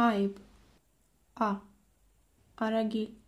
Aib, A. Aragil